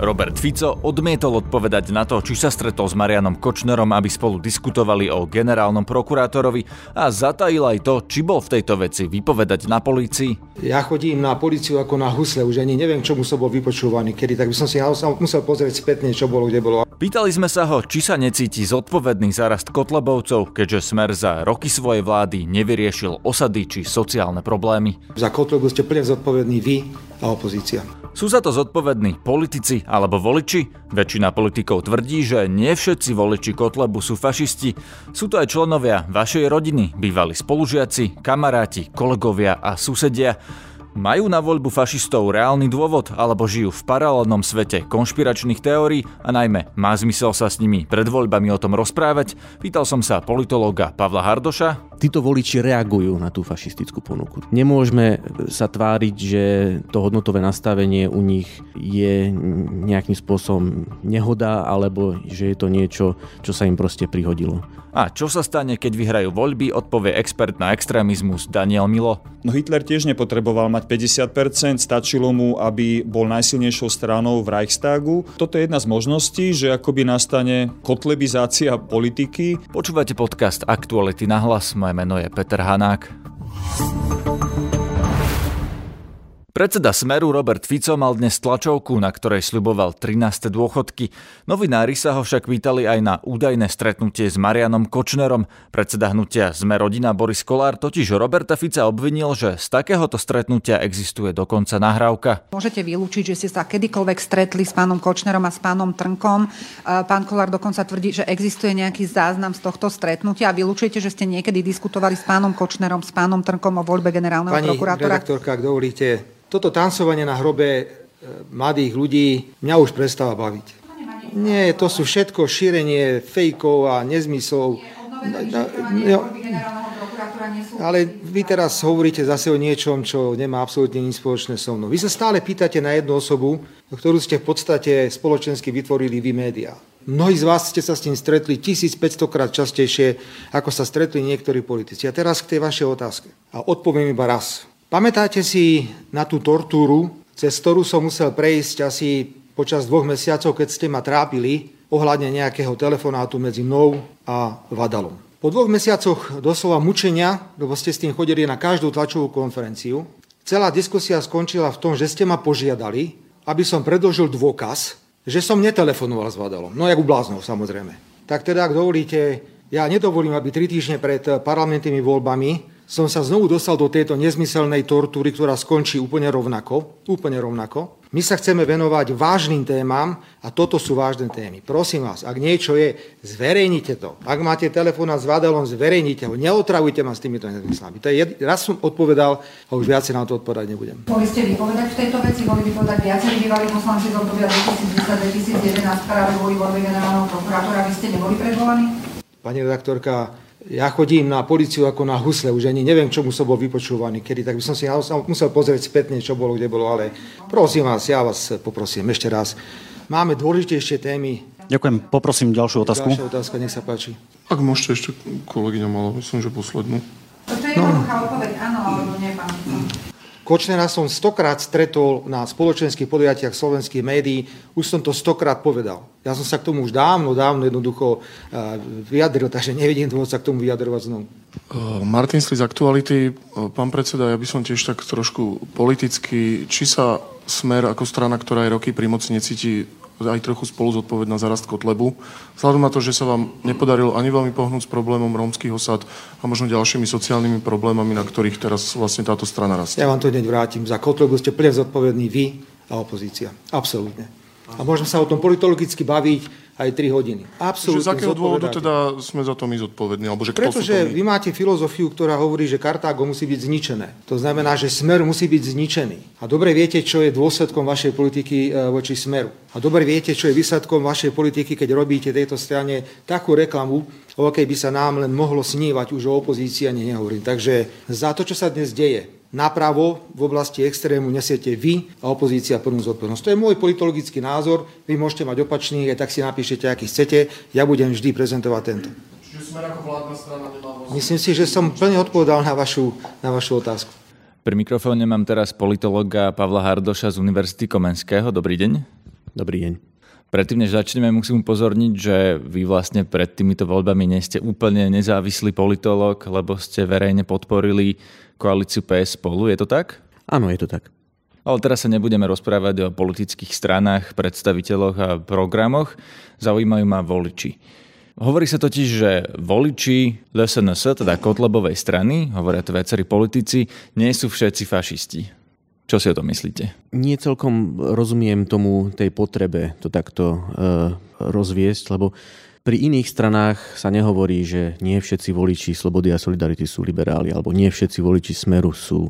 Robert Fico odmietol odpovedať na to, či sa stretol s Marianom Kočnerom, aby spolu diskutovali o generálnom prokurátorovi a zatajil aj to, či bol v tejto veci vypovedať na polícii. Ja chodím na políciu ako na husle, už ani neviem, čomu som bol vypočúvaný, kedy, tak by som si musel pozrieť spätne, čo bolo, kde bolo. Pýtali sme sa ho, či sa necíti zodpovedný za rast Kotlebovcov, keďže Smer za roky svojej vlády nevyriešil osady či sociálne problémy. Za Kotlebu ste plne zodpovední vy a opozícia. Sú za to zodpovední politici alebo voliči? Väčšina politikov tvrdí, že nie všetci voliči Kotlebu sú fašisti. Sú to aj členovia vašej rodiny, bývalí spolužiaci, kamaráti, kolegovia a susedia. Majú na voľbu fašistov reálny dôvod alebo žijú v paralelnom svete konšpiračných teórií a najmä má zmysel sa s nimi pred voľbami o tom rozprávať? Pýtal som sa politológa Pavla Hardoša. Títo voliči reagujú na tú fašistickú ponuku. Nemôžeme sa tváriť, že to hodnotové nastavenie u nich je nejakým spôsobom nehoda alebo že je to niečo, čo sa im proste prihodilo. A čo sa stane, keď vyhrajú voľby, odpovie expert na extrémizmus Daniel Milo. No Hitler tiež nepotreboval mať 50%, stačilo mu, aby bol najsilnejšou stranou v Reichstagu. Toto je jedna z možností, že akoby nastane kotlebizácia politiky. Počúvate podcast Aktuality na hlas, moje meno je Peter Hanák. Predseda Smeru Robert Fico mal dnes tlačovku, na ktorej sľuboval 13. dôchodky. Novinári sa ho však vítali aj na údajné stretnutie s Marianom Kočnerom. Predseda hnutia Sme rodina Boris Kolár totiž Roberta Fica obvinil, že z takéhoto stretnutia existuje dokonca nahrávka. Môžete vylúčiť, že ste sa kedykoľvek stretli s pánom Kočnerom a s pánom Trnkom. Pán Kolár dokonca tvrdí, že existuje nejaký záznam z tohto stretnutia a vylúčujete, že ste niekedy diskutovali s pánom Kočnerom, s pánom Trnkom o voľbe generálneho Pani prokurátora. redaktorka, ak dovolíte, toto tancovanie na hrobe e, mladých ľudí mňa už prestáva baviť. Nie, to sú všetko šírenie fejkov a nezmyslov. No, no, ale vy teraz hovoríte zase o niečom, čo nemá absolútne nič spoločné so mnou. Vy sa stále pýtate na jednu osobu, ktorú ste v podstate spoločensky vytvorili vy médiá. Mnohí z vás ste sa s tým stretli 1500 krát častejšie, ako sa stretli niektorí politici. A teraz k tej vašej otázke. A odpoviem iba raz. Pamätáte si na tú tortúru, cez ktorú som musel prejsť asi počas dvoch mesiacov, keď ste ma trápili ohľadne nejakého telefonátu medzi mnou a Vadalom. Po dvoch mesiacoch doslova mučenia, lebo ste s tým chodili na každú tlačovú konferenciu, celá diskusia skončila v tom, že ste ma požiadali, aby som predložil dôkaz, že som netelefonoval s Vadalom. No jak u bláznov, samozrejme. Tak teda, ak dovolíte, ja nedovolím, aby tri týždne pred parlamentnými voľbami som sa znovu dostal do tejto nezmyselnej tortúry, ktorá skončí úplne rovnako. Úplne rovnako. My sa chceme venovať vážnym témam a toto sú vážne témy. Prosím vás, ak niečo je, zverejnite to. Ak máte telefón s Vadelom, zverejnite ho. Neotravujte ma s týmito nezmyslami. To je jed... Raz som odpovedal a už viacej na to odpovedať nebudem. Boli ste vypovedať v tejto veci? Boli vypovedať viacerí bývalí poslanci z obdobia 2010-2011 práve boli voľby generálneho prokurátora. Vy ste neboli predvolaní? Pani redaktorka, ja chodím na policiu ako na husle, už ani neviem, čomu som bol vypočúvaný, kedy, tak by som si musel pozrieť spätne, čo bolo, kde bolo, ale prosím vás, ja vás poprosím ešte raz. Máme dôležitejšie témy. Ďakujem, poprosím ďalšiu otázku. Ďalšia otázka, nech sa páči. Ak môžete ešte, kolegyňa mala, myslím, že poslednú. To je jednoduchá odpoveď, áno Kočnera som stokrát stretol na spoločenských podujatiach slovenských médií, už som to stokrát povedal. Ja som sa k tomu už dávno, dávno jednoducho eh, vyjadril, takže nevidím dôvod sa k tomu vyjadrovať znovu. Eh, Martin Sli z Aktuality. Eh, pán predseda, ja by som tiež tak trošku politicky, či sa Smer ako strana, ktorá je roky pri moci, necíti aj trochu spolu zodpovedná za rast Kotlebu. Vzhľadom na to, že sa vám nepodarilo ani veľmi pohnúť s problémom rómskych osad a možno ďalšími sociálnymi problémami, na ktorých teraz vlastne táto strana rastie. Ja vám to hneď vrátim. Za Kotlebu ste plne zodpovední vy a opozícia. Absolútne. A môžeme sa o tom politologicky baviť aj 3 hodiny. Absolútne. z akého dôvodu teda sme za to my zodpovední? Alebo že Pretože vy máte filozofiu, ktorá hovorí, že Kartágo musí byť zničené. To znamená, že smer musí byť zničený. A dobre viete, čo je dôsledkom vašej politiky e, voči smeru. A dobre viete, čo je výsledkom vašej politiky, keď robíte tejto strane takú reklamu, o akej by sa nám len mohlo snívať už o opozícii, ani nehovorím. Takže za to, čo sa dnes deje, napravo v oblasti extrému nesiete vy a opozícia plnú zodpovednosť. To je môj politologický názor, vy môžete mať opačný, aj tak si napíšete, aký chcete, ja budem vždy prezentovať tento. Čiže sme ako vládna strana Myslím si, že som plne odpovedal na vašu, na vašu otázku. Pri mikrofóne mám teraz politologa Pavla Hardoša z Univerzity Komenského. Dobrý deň. Dobrý deň. Predtým, než začneme, musím upozorniť, že vy vlastne pred týmito voľbami nie ste úplne nezávislý politolog, lebo ste verejne podporili koalíciu PS spolu. Je to tak? Áno, je to tak. Ale teraz sa nebudeme rozprávať o politických stranách, predstaviteľoch a programoch. Zaujímajú ma voliči. Hovorí sa totiž, že voliči LSNS, teda Kotlebovej strany, hovoria to viacerí politici, nie sú všetci fašisti. Čo si o to myslíte? Nie celkom rozumiem tomu tej potrebe to takto e, rozviesť, lebo pri iných stranách sa nehovorí, že nie všetci voliči Slobody a Solidarity sú liberáli, alebo nie všetci voliči Smeru sú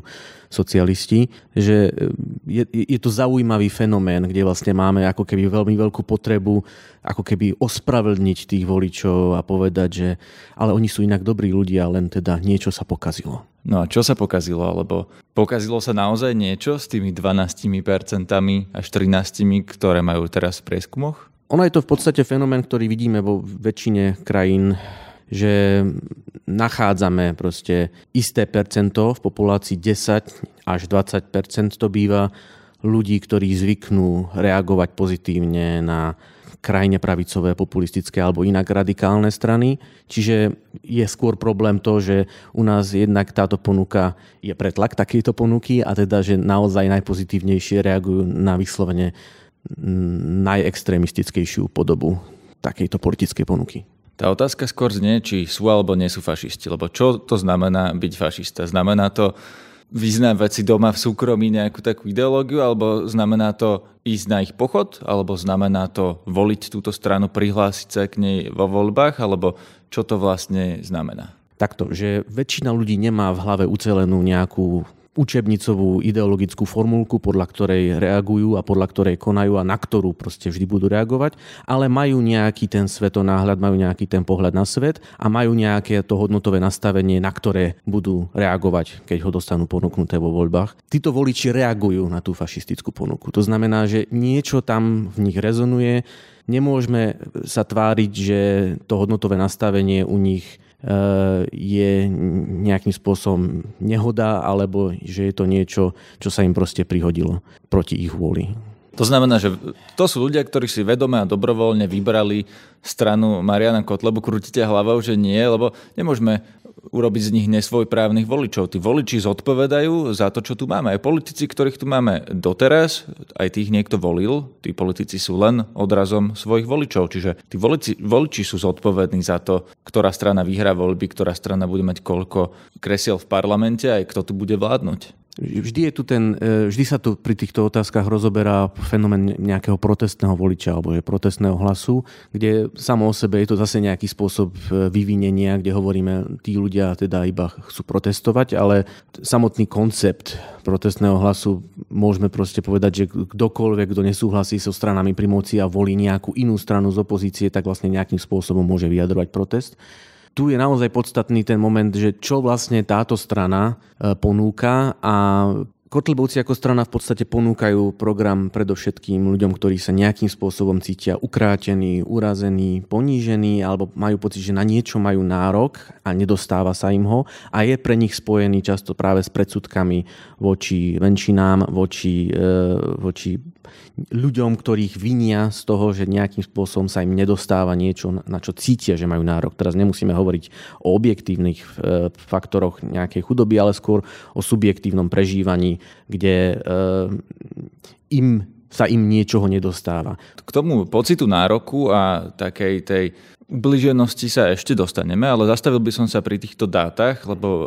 socialisti, že e, je, je to zaujímavý fenomén, kde vlastne máme ako keby veľmi veľkú potrebu ako keby ospravedlniť tých voličov a povedať, že ale oni sú inak dobrí ľudia, len teda niečo sa pokazilo. No a čo sa pokazilo? Alebo pokazilo sa naozaj niečo s tými 12% až 13%, ktoré majú teraz v prieskumoch? Ono je to v podstate fenomén, ktorý vidíme vo väčšine krajín, že nachádzame proste isté percento v populácii 10 až 20% to býva ľudí, ktorí zvyknú reagovať pozitívne na krajne pravicové, populistické alebo inak radikálne strany. Čiže je skôr problém to, že u nás jednak táto ponuka je pretlak takejto ponuky a teda, že naozaj najpozitívnejšie reagujú na vyslovene najextrémistickejšiu podobu takejto politickej ponuky. Tá otázka skôr znie, či sú alebo nie sú fašisti. Lebo čo to znamená byť fašista? Znamená to vyznávať si doma v súkromí nejakú takú ideológiu, alebo znamená to ísť na ich pochod, alebo znamená to voliť túto stranu, prihlásiť sa k nej vo voľbách, alebo čo to vlastne znamená? Takto, že väčšina ľudí nemá v hlave ucelenú nejakú učebnicovú ideologickú formulku, podľa ktorej reagujú a podľa ktorej konajú a na ktorú proste vždy budú reagovať, ale majú nejaký ten svetonáhľad, majú nejaký ten pohľad na svet a majú nejaké to hodnotové nastavenie, na ktoré budú reagovať, keď ho dostanú ponúknuté vo voľbách. Títo voliči reagujú na tú fašistickú ponuku. To znamená, že niečo tam v nich rezonuje, nemôžeme sa tváriť, že to hodnotové nastavenie u nich je nejakým spôsobom nehoda, alebo že je to niečo, čo sa im proste prihodilo proti ich vôli. To znamená, že to sú ľudia, ktorí si vedome a dobrovoľne vybrali stranu Mariana Kotlebu. Krútite hlavou, že nie, lebo nemôžeme urobiť z nich nesvojprávnych voličov. Tí voliči zodpovedajú za to, čo tu máme. Aj politici, ktorých tu máme doteraz, aj tých niekto volil, tí politici sú len odrazom svojich voličov. Čiže tí voliči, voliči sú zodpovední za to, ktorá strana vyhrá voľby, ktorá strana bude mať koľko kresiel v parlamente aj kto tu bude vládnuť. Vždy, je tu ten, e, vždy sa tu pri týchto otázkach rozoberá fenomén nejakého protestného voliča alebo je protestného hlasu, kde samo o sebe je to zase nejaký spôsob e, vyvinenia, kde hovoríme, tí ľudia teda iba chcú protestovať, ale samotný koncept protestného hlasu môžeme proste povedať, že kdokoľvek, kto nesúhlasí so stranami pri moci a volí nejakú inú stranu z opozície, tak vlastne nejakým spôsobom môže vyjadrovať protest tu je naozaj podstatný ten moment, že čo vlastne táto strana e, ponúka a Kotlebovci ako strana v podstate ponúkajú program predovšetkým ľuďom, ktorí sa nejakým spôsobom cítia ukrátení, urazení, ponížení alebo majú pocit, že na niečo majú nárok a nedostáva sa im ho a je pre nich spojený často práve s predsudkami voči menšinám, voči, e, voči ľuďom, ktorých vinia z toho, že nejakým spôsobom sa im nedostáva niečo, na čo cítia, že majú nárok. Teraz nemusíme hovoriť o objektívnych e, faktoroch nejakej chudoby, ale skôr o subjektívnom prežívaní, kde e, im sa im niečoho nedostáva. K tomu pocitu nároku a takej tej ubliženosti sa ešte dostaneme, ale zastavil by som sa pri týchto dátach, lebo e,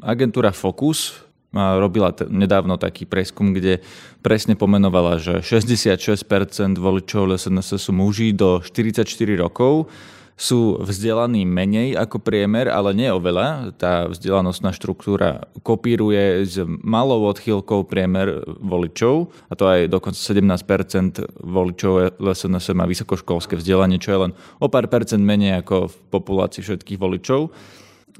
agentúra Focus robila nedávno taký preskum, kde presne pomenovala, že 66% voličov SNS sú muži do 44 rokov, sú vzdelaní menej ako priemer, ale nie oveľa. Tá vzdelanostná štruktúra kopíruje s malou odchýlkou priemer voličov, a to aj dokonca 17% voličov LSNS má vysokoškolské vzdelanie, čo je len o pár percent menej ako v populácii všetkých voličov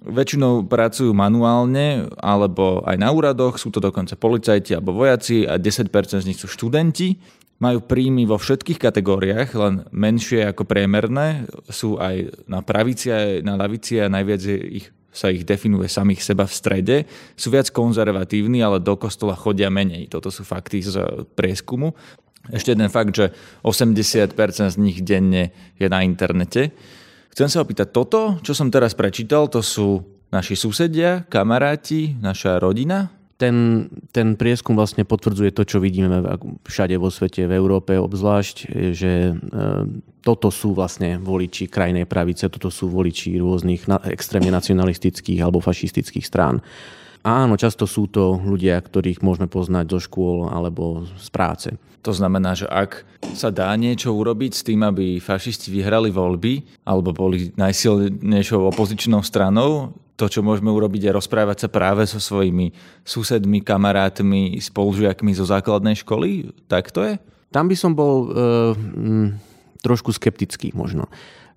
väčšinou pracujú manuálne alebo aj na úradoch, sú to dokonca policajti alebo vojaci a 10% z nich sú študenti. Majú príjmy vo všetkých kategóriách, len menšie ako priemerné. Sú aj na pravici, aj na lavici a najviac ich sa ich definuje samých seba v strede, sú viac konzervatívni, ale do kostola chodia menej. Toto sú fakty z prieskumu. Ešte jeden fakt, že 80% z nich denne je na internete. Chcem sa opýtať, toto, čo som teraz prečítal, to sú naši susedia, kamaráti, naša rodina? Ten, ten prieskum vlastne potvrdzuje to, čo vidíme všade vo svete, v Európe obzvlášť, že e, toto sú vlastne voliči krajnej pravice, toto sú voliči rôznych extrémne nacionalistických alebo fašistických strán. Áno, často sú to ľudia, ktorých môžeme poznať zo škôl alebo z práce. To znamená, že ak sa dá niečo urobiť s tým, aby fašisti vyhrali voľby alebo boli najsilnejšou opozičnou stranou, to, čo môžeme urobiť, je rozprávať sa práve so svojimi susedmi, kamarátmi, spolužiakmi zo základnej školy? Tak to je? Tam by som bol e, m, trošku skeptický možno.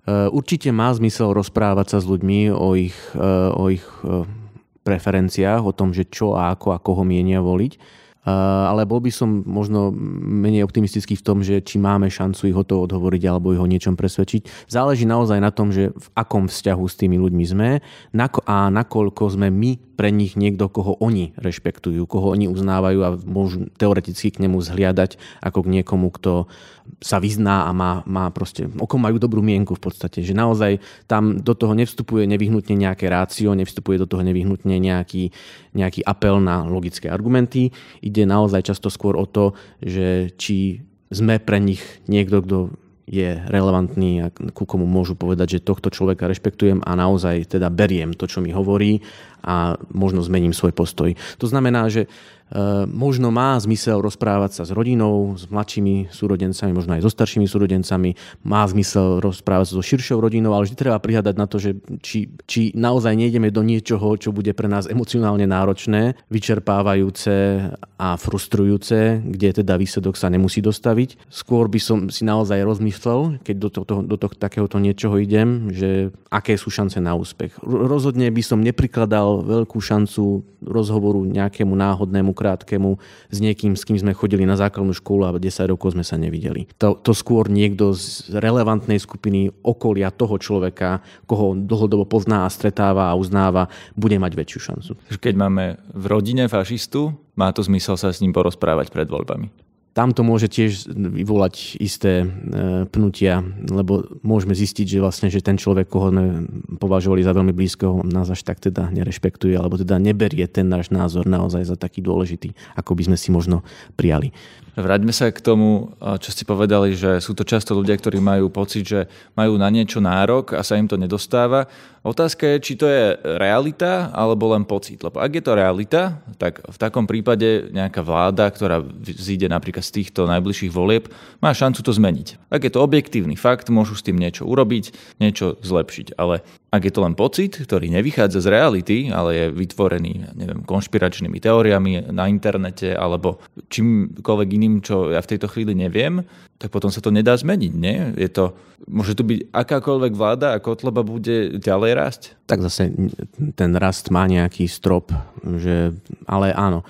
E, určite má zmysel rozprávať sa s ľuďmi o ich, e, o ich e, preferenciách, o tom, že čo a ako a koho mienia voliť ale bol by som možno menej optimistický v tom, že či máme šancu ich o to odhovoriť alebo ich o niečom presvedčiť. Záleží naozaj na tom, že v akom vzťahu s tými ľuďmi sme a nakoľko sme my pre nich niekto, koho oni rešpektujú, koho oni uznávajú a môžu teoreticky k nemu zhliadať ako k niekomu, kto sa vyzná a má, má proste, oko majú dobrú mienku v podstate, že naozaj tam do toho nevstupuje nevyhnutne nejaké rácio, nevstupuje do toho nevyhnutne nejaký, nejaký apel na logické argumenty. Ide naozaj často skôr o to, že či sme pre nich niekto, kto je relevantný a ku komu môžu povedať, že tohto človeka rešpektujem a naozaj teda beriem to, čo mi hovorí a možno zmením svoj postoj. To znamená, že možno má zmysel rozprávať sa s rodinou, s mladšími súrodencami, možno aj so staršími súrodencami. Má zmysel rozprávať sa so širšou rodinou, ale vždy treba prihľadať na to, že či, či naozaj nejdeme do niečoho, čo bude pre nás emocionálne náročné, vyčerpávajúce a frustrujúce, kde teda výsledok sa nemusí dostaviť. Skôr by som si naozaj rozmyslel, keď do, to, do to, takéhoto niečoho idem, že aké sú šance na úspech. Rozhodne by som neprikladal veľkú šancu rozhovoru nejakému náhodnému krátkemu s niekým, s kým sme chodili na základnú školu a 10 rokov sme sa nevideli. To, to skôr niekto z relevantnej skupiny okolia toho človeka, koho dlhodobo pozná a stretáva a uznáva, bude mať väčšiu šancu. Keď máme v rodine fašistu, má to zmysel sa s ním porozprávať pred voľbami tam to môže tiež vyvolať isté e, pnutia, lebo môžeme zistiť, že vlastne, že ten človek, koho považovali za veľmi blízkeho, nás až tak teda nerešpektuje, alebo teda neberie ten náš názor naozaj za taký dôležitý, ako by sme si možno prijali. Vráťme sa k tomu, čo ste povedali, že sú to často ľudia, ktorí majú pocit, že majú na niečo nárok a sa im to nedostáva. Otázka je, či to je realita alebo len pocit. Lebo ak je to realita, tak v takom prípade nejaká vláda, ktorá zíde napríklad z týchto najbližších volieb, má šancu to zmeniť. Ak je to objektívny fakt, môžu s tým niečo urobiť, niečo zlepšiť. Ale ak je to len pocit, ktorý nevychádza z reality, ale je vytvorený neviem, konšpiračnými teóriami na internete alebo čímkoľvek iným, čo ja v tejto chvíli neviem, tak potom sa to nedá zmeniť, nie? Je to, môže to byť akákoľvek vláda a Kotleba bude ďalej rásť? Tak zase ten rast má nejaký strop, že, ale áno.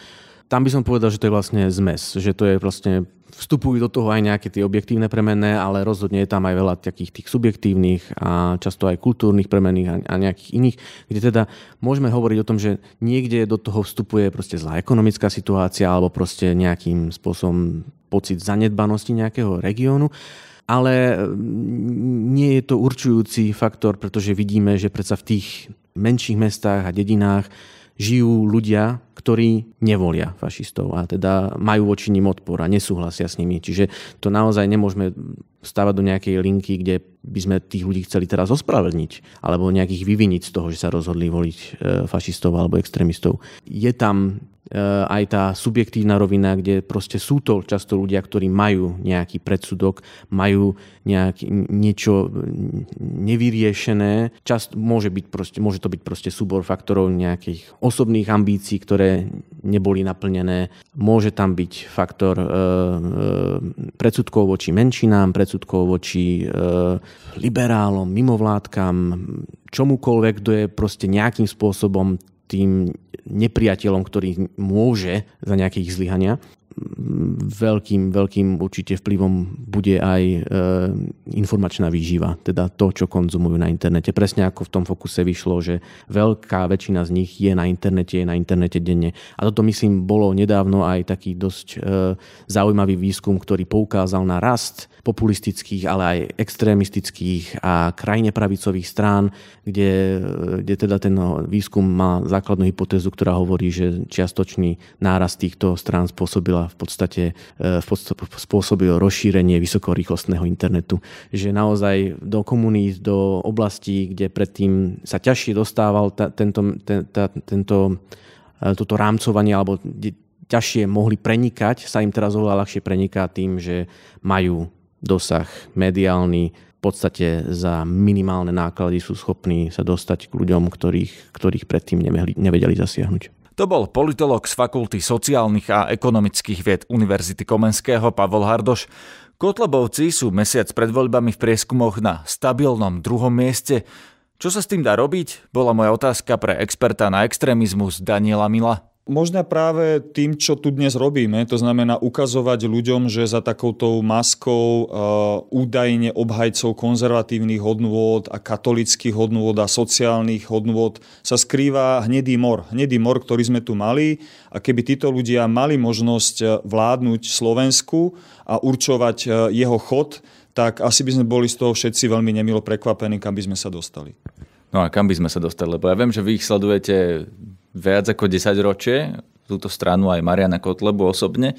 Tam by som povedal, že to je vlastne zmes, že to je vlastne vstupujú do toho aj nejaké tie objektívne premenné, ale rozhodne je tam aj veľa takých tých subjektívnych a často aj kultúrnych premenných a, nejakých iných, kde teda môžeme hovoriť o tom, že niekde do toho vstupuje proste zlá ekonomická situácia alebo proste nejakým spôsobom pocit zanedbanosti nejakého regiónu. Ale mm, nie je to určujúci faktor, pretože vidíme, že predsa v tých menších mestách a dedinách žijú ľudia, ktorí nevolia fašistov a teda majú voči ním odpor a nesúhlasia s nimi. Čiže to naozaj nemôžeme stavať do nejakej linky, kde by sme tých ľudí chceli teraz ospravedlniť alebo nejakých vyviniť z toho, že sa rozhodli voliť e, fašistov alebo extrémistov. Je tam aj tá subjektívna rovina, kde proste sú to často ľudia, ktorí majú nejaký predsudok, majú nejaký, niečo nevyriešené. Čast môže, byť proste, môže to byť proste súbor faktorov nejakých osobných ambícií, ktoré neboli naplnené. Môže tam byť faktor e, e, predsudkov voči menšinám, predsudkov voči e, liberálom, mimovládkam, čomukoľvek, kto je proste nejakým spôsobom tým nepriateľom, ktorý môže za nejakých zlyhania. Veľkým, veľkým určite vplyvom bude aj e, informačná výživa, teda to, čo konzumujú na internete. Presne ako v tom fokuse vyšlo, že veľká väčšina z nich je na internete, je na internete denne. A toto myslím bolo nedávno aj taký dosť e, zaujímavý výskum, ktorý poukázal na rast populistických, ale aj extrémistických a krajine pravicových strán, kde, kde teda ten výskum má základnú hypotézu, ktorá hovorí, že čiastočný nárast týchto strán spôsobila v podstate, e, v podstate spôsobil rozšírenie vysokorýchlostného internetu. Že naozaj do komunít, do oblastí, kde predtým sa ťažšie dostával ta, tento, ten, ta, tento, e, toto rámcovanie alebo ťažšie mohli prenikať, sa im teraz oveľa ľahšie preniká tým, že majú dosah mediálny, v podstate za minimálne náklady sú schopní sa dostať k ľuďom, ktorých, ktorých predtým nevedeli zasiahnuť. To bol politolog z Fakulty sociálnych a ekonomických vied Univerzity Komenského Pavol Hardoš. Kotlebovci sú mesiac pred voľbami v prieskumoch na stabilnom druhom mieste. Čo sa s tým dá robiť? Bola moja otázka pre experta na extrémizmus Daniela Mila možno práve tým, čo tu dnes robíme, to znamená ukazovať ľuďom, že za takouto maskou uh, údajne obhajcov konzervatívnych hodnôt a katolických hodnôt a sociálnych hodnôt sa skrýva hnedý mor. Hnedý mor, ktorý sme tu mali a keby títo ľudia mali možnosť uh, vládnuť Slovensku a určovať uh, jeho chod, tak asi by sme boli z toho všetci veľmi nemilo prekvapení, kam by sme sa dostali. No a kam by sme sa dostali? Lebo ja viem, že vy ich sledujete viac ako 10 ročie, túto stranu aj Mariana Kotlebu osobne.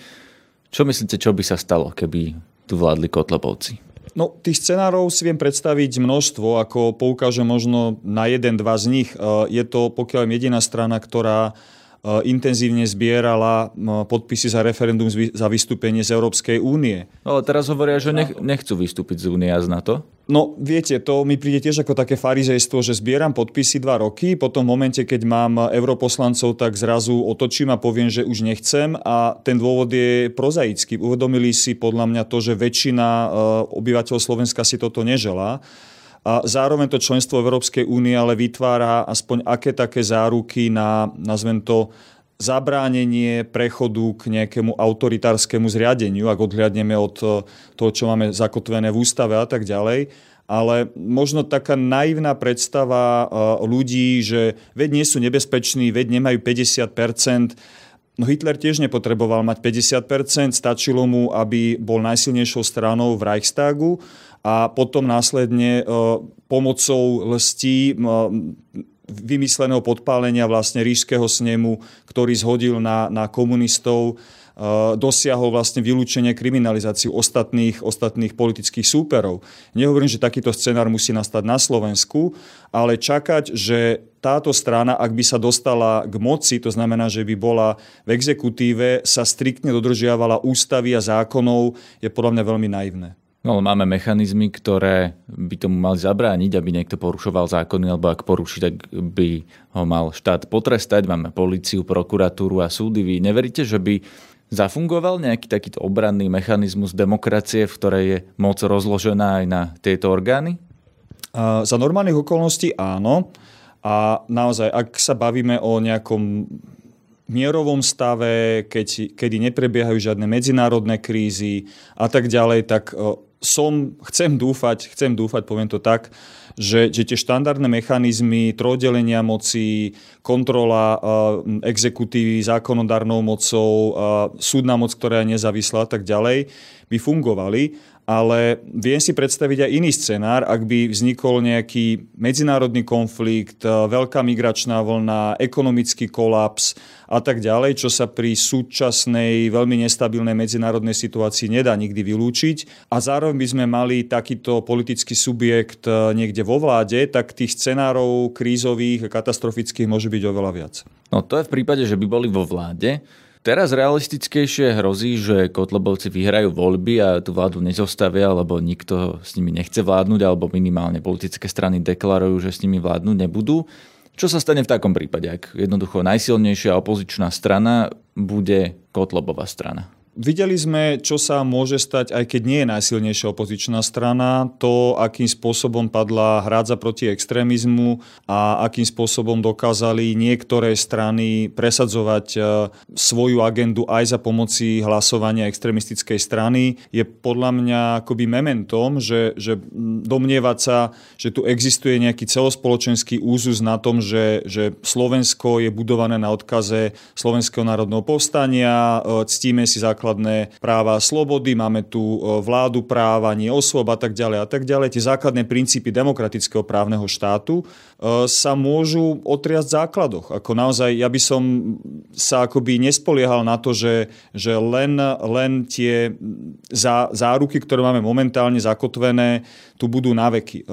Čo myslíte, čo by sa stalo, keby tu vládli Kotlebovci? No, tých scenárov si viem predstaviť množstvo, ako poukážem možno na jeden, dva z nich. E, je to pokiaľ jediná strana, ktorá intenzívne zbierala podpisy za referendum za vystúpenie z Európskej únie. No, ale teraz hovoria, že nech, nechcú vystúpiť z únie a z NATO. No viete, to mi príde tiež ako také farizejstvo, že zbieram podpisy dva roky, potom v momente, keď mám europoslancov, tak zrazu otočím a poviem, že už nechcem a ten dôvod je prozaický. Uvedomili si podľa mňa to, že väčšina eh, obyvateľov Slovenska si toto neželá a zároveň to členstvo Európskej únie ale vytvára aspoň aké také záruky na, nazvem to, zabránenie prechodu k nejakému autoritárskému zriadeniu, ak odhľadneme od eh, toho, čo máme zakotvené v ústave a tak ďalej. Ale možno taká naivná predstava eh, ľudí, že veď nie sú nebezpeční, veď nemajú 50 No Hitler tiež nepotreboval mať 50%, stačilo mu, aby bol najsilnejšou stranou v Reichstagu a potom následne e, pomocou lstí vymysleného podpálenia vlastne ríšského snemu, ktorý zhodil na, na komunistov, dosiahol vlastne vylúčenie kriminalizáciu ostatných, ostatných politických súperov. Nehovorím, že takýto scenár musí nastať na Slovensku, ale čakať, že táto strana, ak by sa dostala k moci, to znamená, že by bola v exekutíve, sa striktne dodržiavala ústavy a zákonov, je podľa mňa veľmi naivné. No ale máme mechanizmy, ktoré by tomu mali zabrániť, aby niekto porušoval zákony, alebo ak poruší, tak by ho mal štát potrestať. Máme policiu, prokuratúru a súdy. Vy neveríte, že by zafungoval nejaký takýto obranný mechanizmus demokracie, v ktorej je moc rozložená aj na tieto orgány? A za normálnych okolností áno. A naozaj, ak sa bavíme o nejakom mierovom stave, keď, kedy neprebiehajú žiadne medzinárodné krízy a tak ďalej, tak som, chcem dúfať, chcem dúfať, poviem to tak, že, že tie štandardné mechanizmy trojdelenia moci, kontrola uh, exekutívy zákonodárnou mocou, uh, súdna moc, ktorá je nezávislá a tak ďalej, by fungovali ale viem si predstaviť aj iný scenár, ak by vznikol nejaký medzinárodný konflikt, e, veľká migračná vlna, ekonomický kolaps a tak ďalej, čo sa pri súčasnej veľmi nestabilnej medzinárodnej situácii nedá nikdy vylúčiť. A zároveň by sme mali takýto politický subjekt e, niekde vo vláde, tak tých scenárov krízových a katastrofických môže byť oveľa viac. No to je v prípade, že by boli vo vláde. Teraz realistickejšie hrozí, že Kotlebovci vyhrajú voľby a tú vládu nezostavia, lebo nikto s nimi nechce vládnuť, alebo minimálne politické strany deklarujú, že s nimi vládnuť nebudú. Čo sa stane v takom prípade, ak jednoducho najsilnejšia opozičná strana bude Kotlebová strana? Videli sme, čo sa môže stať, aj keď nie je najsilnejšia opozičná strana, to, akým spôsobom padla hrádza proti extrémizmu a akým spôsobom dokázali niektoré strany presadzovať e, svoju agendu aj za pomoci hlasovania extrémistickej strany, je podľa mňa akoby mementom, že, že domnievať sa, že tu existuje nejaký celospoločenský úzus na tom, že, že Slovensko je budované na odkaze Slovenského národného povstania, e, ctíme si základ základné práva a slobody, máme tu e, vládu práva, nie osôb a tak ďalej a tak ďalej. Tie základné princípy demokratického právneho štátu sa môžu otriasť v základoch. Ako naozaj, ja by som sa akoby nespoliehal na to, že, že len, len tie zá, záruky, ktoré máme momentálne zakotvené, tu budú na veky.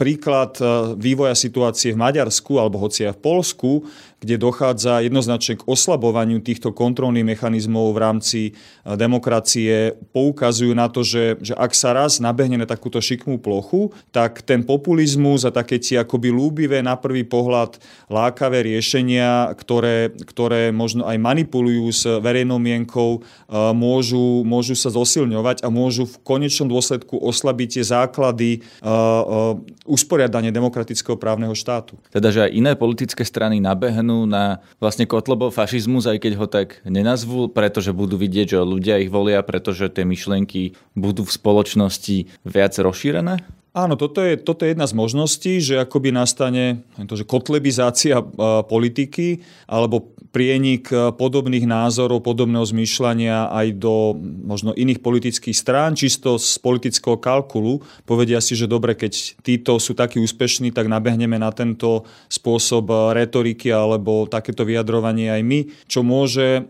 Príklad vývoja situácie v Maďarsku alebo hoci aj v Polsku, kde dochádza jednoznačne k oslabovaniu týchto kontrolných mechanizmov v rámci demokracie, poukazujú na to, že, že ak sa raz nabehne na takúto šikmú plochu, tak ten populizmus a také tie akoby lúbivé na prvý pohľad lákavé riešenia, ktoré, ktoré možno aj manipulujú s verejnou mienkou, môžu, môžu sa zosilňovať a môžu v konečnom dôsledku oslabiť tie základy uh, uh, usporiadanie demokratického právneho štátu. Teda, že aj iné politické strany nabehnú na vlastne Kotlebov fašizmus, aj keď ho tak nenazvú, pretože budú vidieť, že ľudia ich volia, pretože tie myšlienky budú v spoločnosti viac rozšírené? Áno, toto je, toto je jedna z možností, že akoby nastane to, že kotlebizácia politiky alebo prienik podobných názorov, podobného zmýšľania aj do možno iných politických strán, čisto z politického kalkulu. Povedia si, že dobre, keď títo sú takí úspešní, tak nabehneme na tento spôsob retoriky alebo takéto vyjadrovanie aj my, čo môže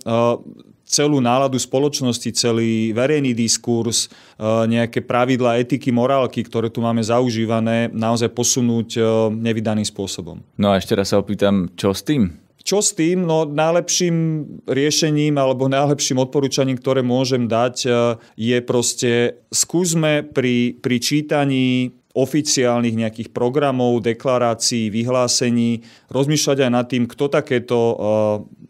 celú náladu spoločnosti, celý verejný diskurs, e, nejaké pravidlá etiky, morálky, ktoré tu máme zaužívané, naozaj posunúť e, nevydaným spôsobom. No a ešte raz sa opýtam, čo s tým? Čo s tým? No najlepším riešením alebo najlepším odporúčaním, ktoré môžem dať, e, je proste skúsme pri, pri čítaní oficiálnych nejakých programov, deklarácií, vyhlásení, rozmýšľať aj nad tým, kto takéto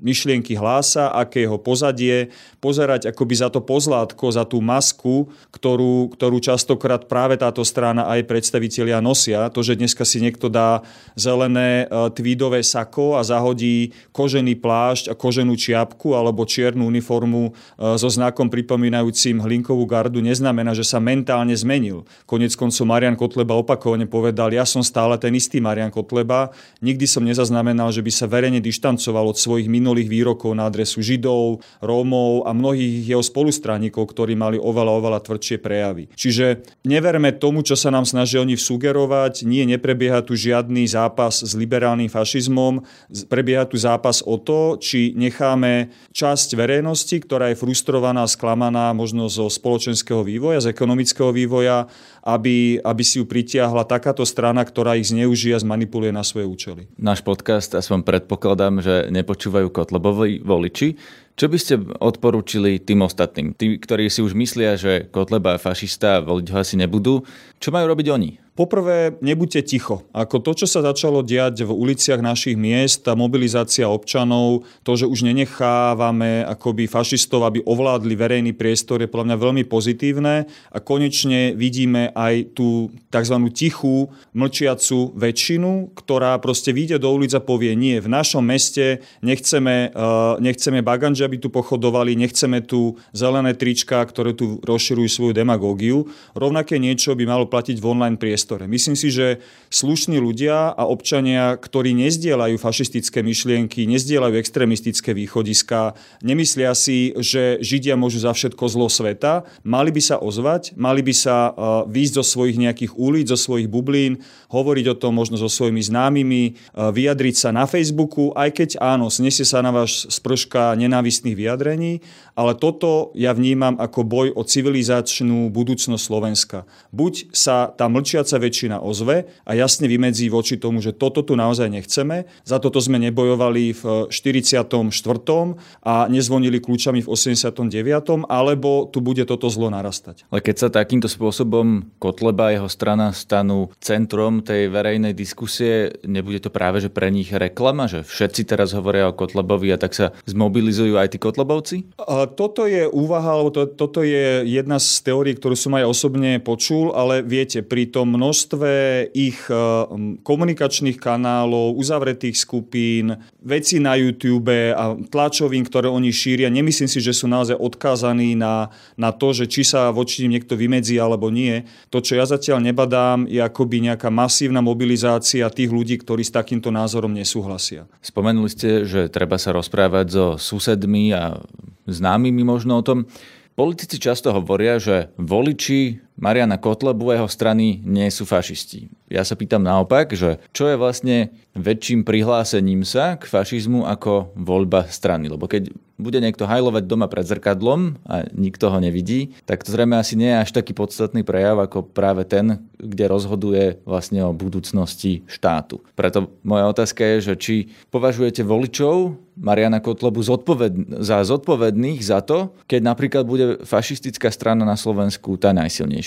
myšlienky hlása, aké jeho pozadie, pozerať akoby za to pozlátko, za tú masku, ktorú, ktorú častokrát práve táto strana aj predstavitelia nosia. To, že dneska si niekto dá zelené e, tweedové sako a zahodí kožený plášť a koženú čiapku alebo čiernu uniformu e, so znakom pripomínajúcim hlinkovú gardu, neznamená, že sa mentálne zmenil. Konec koncov Marian Kotleba opakovane povedal, ja som stále ten istý Marian Kotleba, nikdy som nezaznamenal, že by sa verejne dištancoval od svojich minulých výrokov na adresu Židov, Rómov a mnohých jeho spolustránikov, ktorí mali oveľa, oveľa tvrdšie prejavy. Čiže neverme tomu, čo sa nám snažia oni vsugerovať. Nie, neprebieha tu žiadny zápas s liberálnym fašizmom. Prebieha tu zápas o to, či necháme časť verejnosti, ktorá je frustrovaná, sklamaná možno zo spoločenského vývoja, z ekonomického vývoja, aby, aby si ju pritiahla takáto strana, ktorá ich zneužije a zmanipuluje na svoje účely. Náš podcast, aspoň predpokladám, že nepočúvajú Kotlebovi voliči. Čo by ste odporúčili tým ostatným? Tí, ktorí si už myslia, že Kotleba je fašista a voliť ho asi nebudú. Čo majú robiť oni? Poprvé, nebuďte ticho. Ako to, čo sa začalo diať v uliciach našich miest, tá mobilizácia občanov, to, že už nenechávame akoby fašistov, aby ovládli verejný priestor, je podľa mňa veľmi pozitívne a konečne vidíme aj tú tzv. tichú, mlčiacu väčšinu, ktorá proste vyjde do ulic a povie nie, v našom meste nechceme, uh, nechceme baganže, aby tu pochodovali, nechceme tu zelené trička, ktoré tu rozširujú svoju demagógiu. Rovnaké niečo by malo platiť v online priestore priestore. Myslím si, že slušní ľudia a občania, ktorí nezdielajú fašistické myšlienky, nezdielajú extrémistické východiska, nemyslia si, že Židia môžu za všetko zlo sveta, mali by sa ozvať, mali by sa uh, výjsť zo svojich nejakých ulic, zo svojich bublín, hovoriť o tom možno so svojimi známymi, uh, vyjadriť sa na Facebooku, aj keď áno, snesie sa na váš sprška nenávistných vyjadrení, ale toto ja vnímam ako boj o civilizačnú budúcnosť Slovenska. Buď sa tá mlčiaca sa väčšina ozve a jasne vymedzí voči tomu, že toto tu naozaj nechceme, za toto sme nebojovali v 44. a nezvonili kľúčami v 89. alebo tu bude toto zlo narastať. Ale keď sa takýmto spôsobom Kotleba a jeho strana stanú centrom tej verejnej diskusie, nebude to práve že pre nich reklama, že všetci teraz hovoria o Kotlebovi a tak sa zmobilizujú aj tí Kotlebovci? A toto je úvaha, alebo to, toto je jedna z teórií, ktorú som aj osobne počul, ale viete, pri tom množstve ich e, komunikačných kanálov, uzavretých skupín, veci na YouTube a tlačovín, ktoré oni šíria, nemyslím si, že sú naozaj odkázaní na, na to, že či sa voči nim niekto vymedzí alebo nie. To, čo ja zatiaľ nebadám, je akoby nejaká masívna mobilizácia tých ľudí, ktorí s takýmto názorom nesúhlasia. Spomenuli ste, že treba sa rozprávať so susedmi a známymi možno o tom. Politici často hovoria, že voliči Mariana Kotlebu a jeho strany nie sú fašisti. Ja sa pýtam naopak, že čo je vlastne väčším prihlásením sa k fašizmu ako voľba strany. Lebo keď bude niekto hajlovať doma pred zrkadlom a nikto ho nevidí, tak to zrejme asi nie je až taký podstatný prejav ako práve ten, kde rozhoduje vlastne o budúcnosti štátu. Preto moja otázka je, že či považujete voličov Mariana Kotlebu zodpoved- za zodpovedných za to, keď napríklad bude fašistická strana na Slovensku tá najsilnejšia?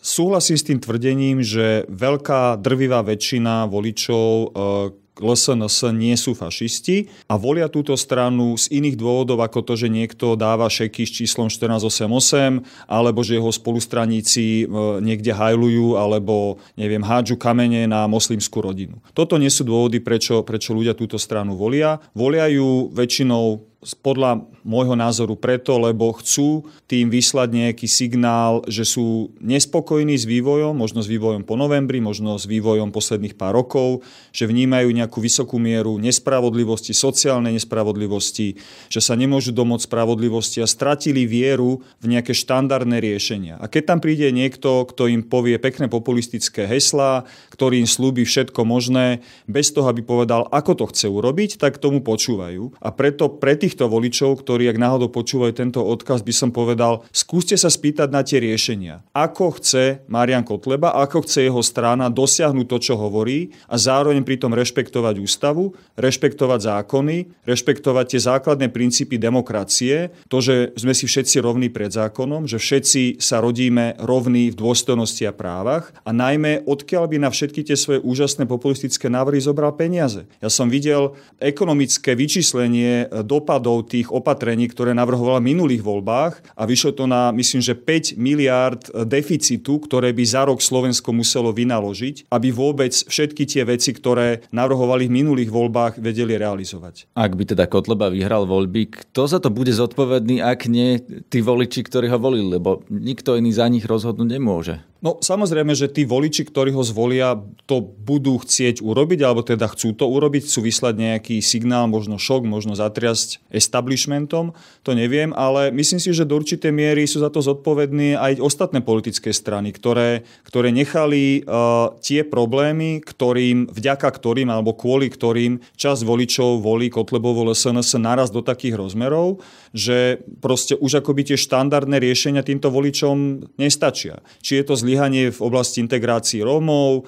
Súhlasím s tým tvrdením, že veľká drvivá väčšina voličov eh, LSNS nie sú fašisti a volia túto stranu z iných dôvodov ako to, že niekto dáva šeky s číslom 1488 alebo že jeho spolustraníci e, niekde hajlujú alebo neviem, hádžu kamene na moslimskú rodinu. Toto nie sú dôvody, prečo, prečo ľudia túto stranu volia. Volia ju väčšinou podľa môjho názoru preto, lebo chcú tým vyslať nejaký signál, že sú nespokojní s vývojom, možno s vývojom po novembri, možno s vývojom posledných pár rokov, že vnímajú nejakú vysokú mieru nespravodlivosti, sociálnej nespravodlivosti, že sa nemôžu domôcť spravodlivosti a stratili vieru v nejaké štandardné riešenia. A keď tam príde niekto, kto im povie pekné populistické heslá, ktorý im slúbi všetko možné, bez toho, aby povedal, ako to chce urobiť, tak tomu počúvajú. A preto pre tých týchto voličov, ktorí ak náhodou počúvajú tento odkaz, by som povedal, skúste sa spýtať na tie riešenia. Ako chce Marian Kotleba, ako chce jeho strana dosiahnuť to, čo hovorí a zároveň pritom rešpektovať ústavu, rešpektovať zákony, rešpektovať tie základné princípy demokracie, to, že sme si všetci rovní pred zákonom, že všetci sa rodíme rovní v dôstojnosti a právach a najmä odkiaľ by na všetky tie svoje úžasné populistické návrhy zobral peniaze. Ja som videl ekonomické vyčíslenie dopad dopadov tých opatrení, ktoré navrhovala v minulých voľbách a vyšlo to na, myslím, že 5 miliárd deficitu, ktoré by za rok Slovensko muselo vynaložiť, aby vôbec všetky tie veci, ktoré navrhovali v minulých voľbách, vedeli realizovať. Ak by teda Kotleba vyhral voľby, kto za to bude zodpovedný, ak nie tí voliči, ktorí ho volili, lebo nikto iný za nich rozhodnúť nemôže? No samozrejme, že tí voliči, ktorí ho zvolia, to budú chcieť urobiť, alebo teda chcú to urobiť, chcú vyslať nejaký signál, možno šok, možno zatriasť establishmentom, to neviem, ale myslím si, že do určitej miery sú za to zodpovední aj ostatné politické strany, ktoré, ktoré nechali uh, tie problémy, ktorým, vďaka ktorým alebo kvôli ktorým časť voličov volí Kotlebovo SNS naraz do takých rozmerov, že proste už akoby tie štandardné riešenia týmto voličom nestačia. Či je to zlý zlyhanie v oblasti integrácií Rómov,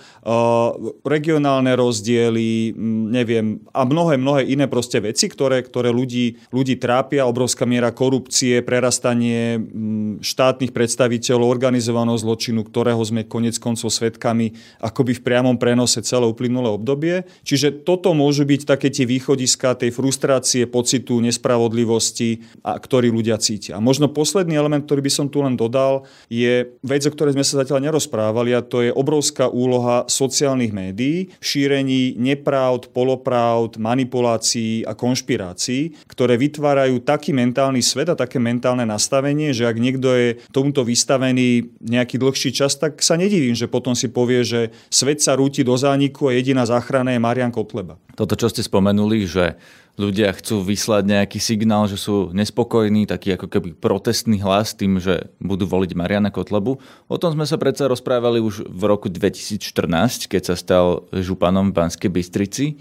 regionálne rozdiely, neviem, a mnohé, mnohé iné proste veci, ktoré, ktoré ľudí, ľudí trápia, obrovská miera korupcie, prerastanie štátnych predstaviteľov, organizovaného zločinu, ktorého sme konec koncov svetkami akoby v priamom prenose celé uplynulé obdobie. Čiže toto môžu byť také tie východiska tej frustrácie, pocitu nespravodlivosti, a ktorý ľudia cítia. A možno posledný element, ktorý by som tu len dodal, je vec, o ktorej sme sa zatiaľ zatiaľ nerozprávali a to je obrovská úloha sociálnych médií v šírení nepravd, polopravd, manipulácií a konšpirácií, ktoré vytvárajú taký mentálny svet a také mentálne nastavenie, že ak niekto je tomuto vystavený nejaký dlhší čas, tak sa nedivím, že potom si povie, že svet sa rúti do zániku a jediná záchrana je Marian Kotleba. Toto, čo ste spomenuli, že ľudia chcú vyslať nejaký signál, že sú nespokojní, taký ako keby protestný hlas tým, že budú voliť Mariana Kotlebu. O tom sme sa predsa rozprávali už v roku 2014, keď sa stal županom v Banskej Bystrici.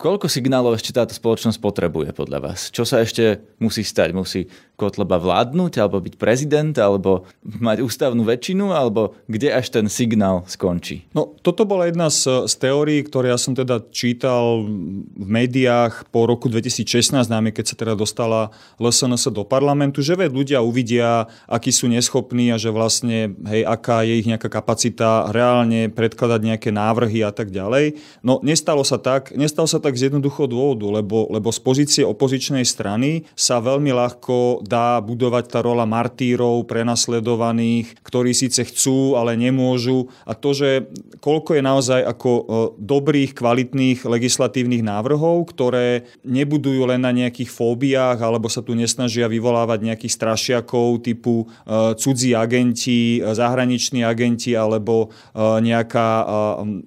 Koľko signálov ešte táto spoločnosť potrebuje podľa vás? Čo sa ešte musí stať? Musí Kotleba vládnuť, alebo byť prezident, alebo mať ústavnú väčšinu, alebo kde až ten signál skončí? No, toto bola jedna z, z teórií, ktoré ja som teda čítal v médiách po roku 2016, najmä keď sa teda dostala LSNS do parlamentu, že veď ľudia uvidia, akí sú neschopní a že vlastne, hej, aká je ich nejaká kapacita reálne predkladať nejaké návrhy a tak ďalej. No, nestalo sa tak, nestalo sa tak z jednoduchého dôvodu, lebo, lebo z pozície opozičnej strany sa veľmi ľahko dá budovať tá rola martírov, prenasledovaných, ktorí síce chcú, ale nemôžu. A to, že koľko je naozaj ako e, dobrých, kvalitných legislatívnych návrhov, ktoré nebudujú len na nejakých fóbiách, alebo sa tu nesnažia vyvolávať nejakých strašiakov typu e, cudzí agenti, e, zahraniční agenti alebo nejaká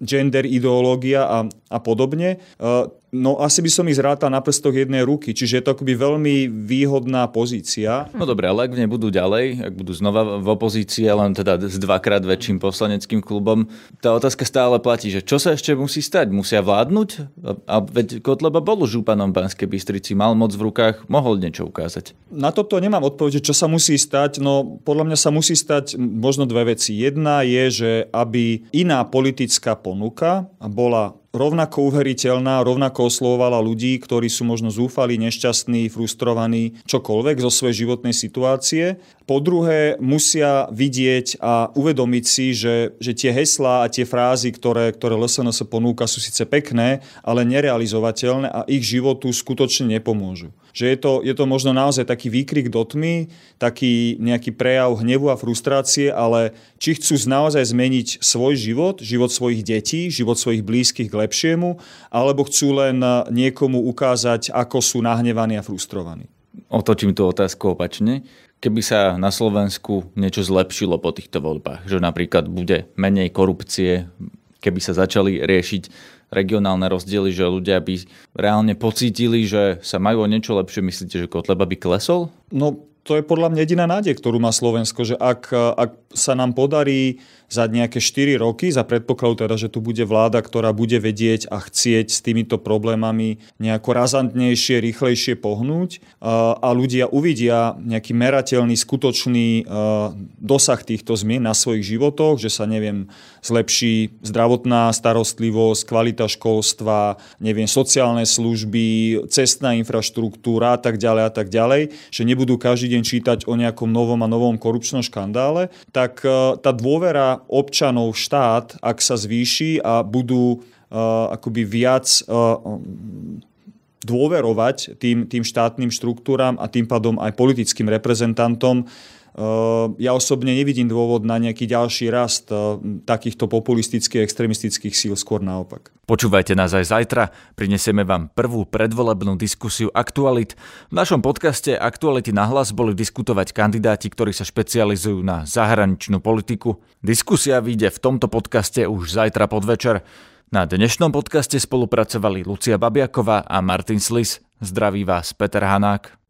gender ideológia a, a podobne. No asi by som ich zrátal na prstoch jednej ruky, čiže je to akoby veľmi výhodná pozícia. No dobre, ale ak nebudú ďalej, ak budú znova v opozícii, len teda s dvakrát väčším poslaneckým klubom, tá otázka stále platí, že čo sa ešte musí stať? Musia vládnuť? A veď Kotleba bol županom Banskej Bystrici, mal moc v rukách, mohol niečo ukázať. Na toto nemám odpoveď, čo sa musí stať. No podľa mňa sa musí stať možno dve veci. Jedna je, že aby iná politická ponuka bola rovnako uveriteľná, rovnako oslovovala ľudí, ktorí sú možno zúfali, nešťastní, frustrovaní, čokoľvek zo svojej životnej situácie. Po druhé, musia vidieť a uvedomiť si, že, že tie heslá a tie frázy, ktoré, ktoré LSNS ponúka, sú síce pekné, ale nerealizovateľné a ich životu skutočne nepomôžu že je to, je to možno naozaj taký výkrik do tmy, taký nejaký prejav hnevu a frustrácie, ale či chcú naozaj zmeniť svoj život, život svojich detí, život svojich blízkych k lepšiemu, alebo chcú len niekomu ukázať, ako sú nahnevaní a frustrovaní. Otočím tú otázku opačne keby sa na Slovensku niečo zlepšilo po týchto voľbách, že napríklad bude menej korupcie, keby sa začali riešiť regionálne rozdiely, že ľudia by reálne pocítili, že sa majú o niečo lepšie, myslíte, že Kotleba by klesol? No to je podľa mňa jediná nádej, ktorú má Slovensko, že ak, ak sa nám podarí za nejaké 4 roky, za predpokladu teda, že tu bude vláda, ktorá bude vedieť a chcieť s týmito problémami nejako razantnejšie, rýchlejšie pohnúť a ľudia uvidia nejaký merateľný, skutočný dosah týchto zmien na svojich životoch, že sa, neviem, zlepší zdravotná starostlivosť, kvalita školstva, neviem, sociálne služby, cestná infraštruktúra a tak ďalej a tak ďalej, že nebudú každý deň čítať o nejakom novom a novom korupčnom škandále, tak tá dôvera občanov štát, ak sa zvýši a budú uh, akoby viac uh, dôverovať tým, tým štátnym štruktúram a tým pádom aj politickým reprezentantom, ja osobne nevidím dôvod na nejaký ďalší rast takýchto populistických extremistických síl, skôr naopak. Počúvajte nás aj zajtra, prinesieme vám prvú predvolebnú diskusiu Aktualit. V našom podcaste Aktuality na hlas boli diskutovať kandidáti, ktorí sa špecializujú na zahraničnú politiku. Diskusia vyjde v tomto podcaste už zajtra podvečer. Na dnešnom podcaste spolupracovali Lucia Babiaková a Martin Slis. Zdraví vás Peter Hanák.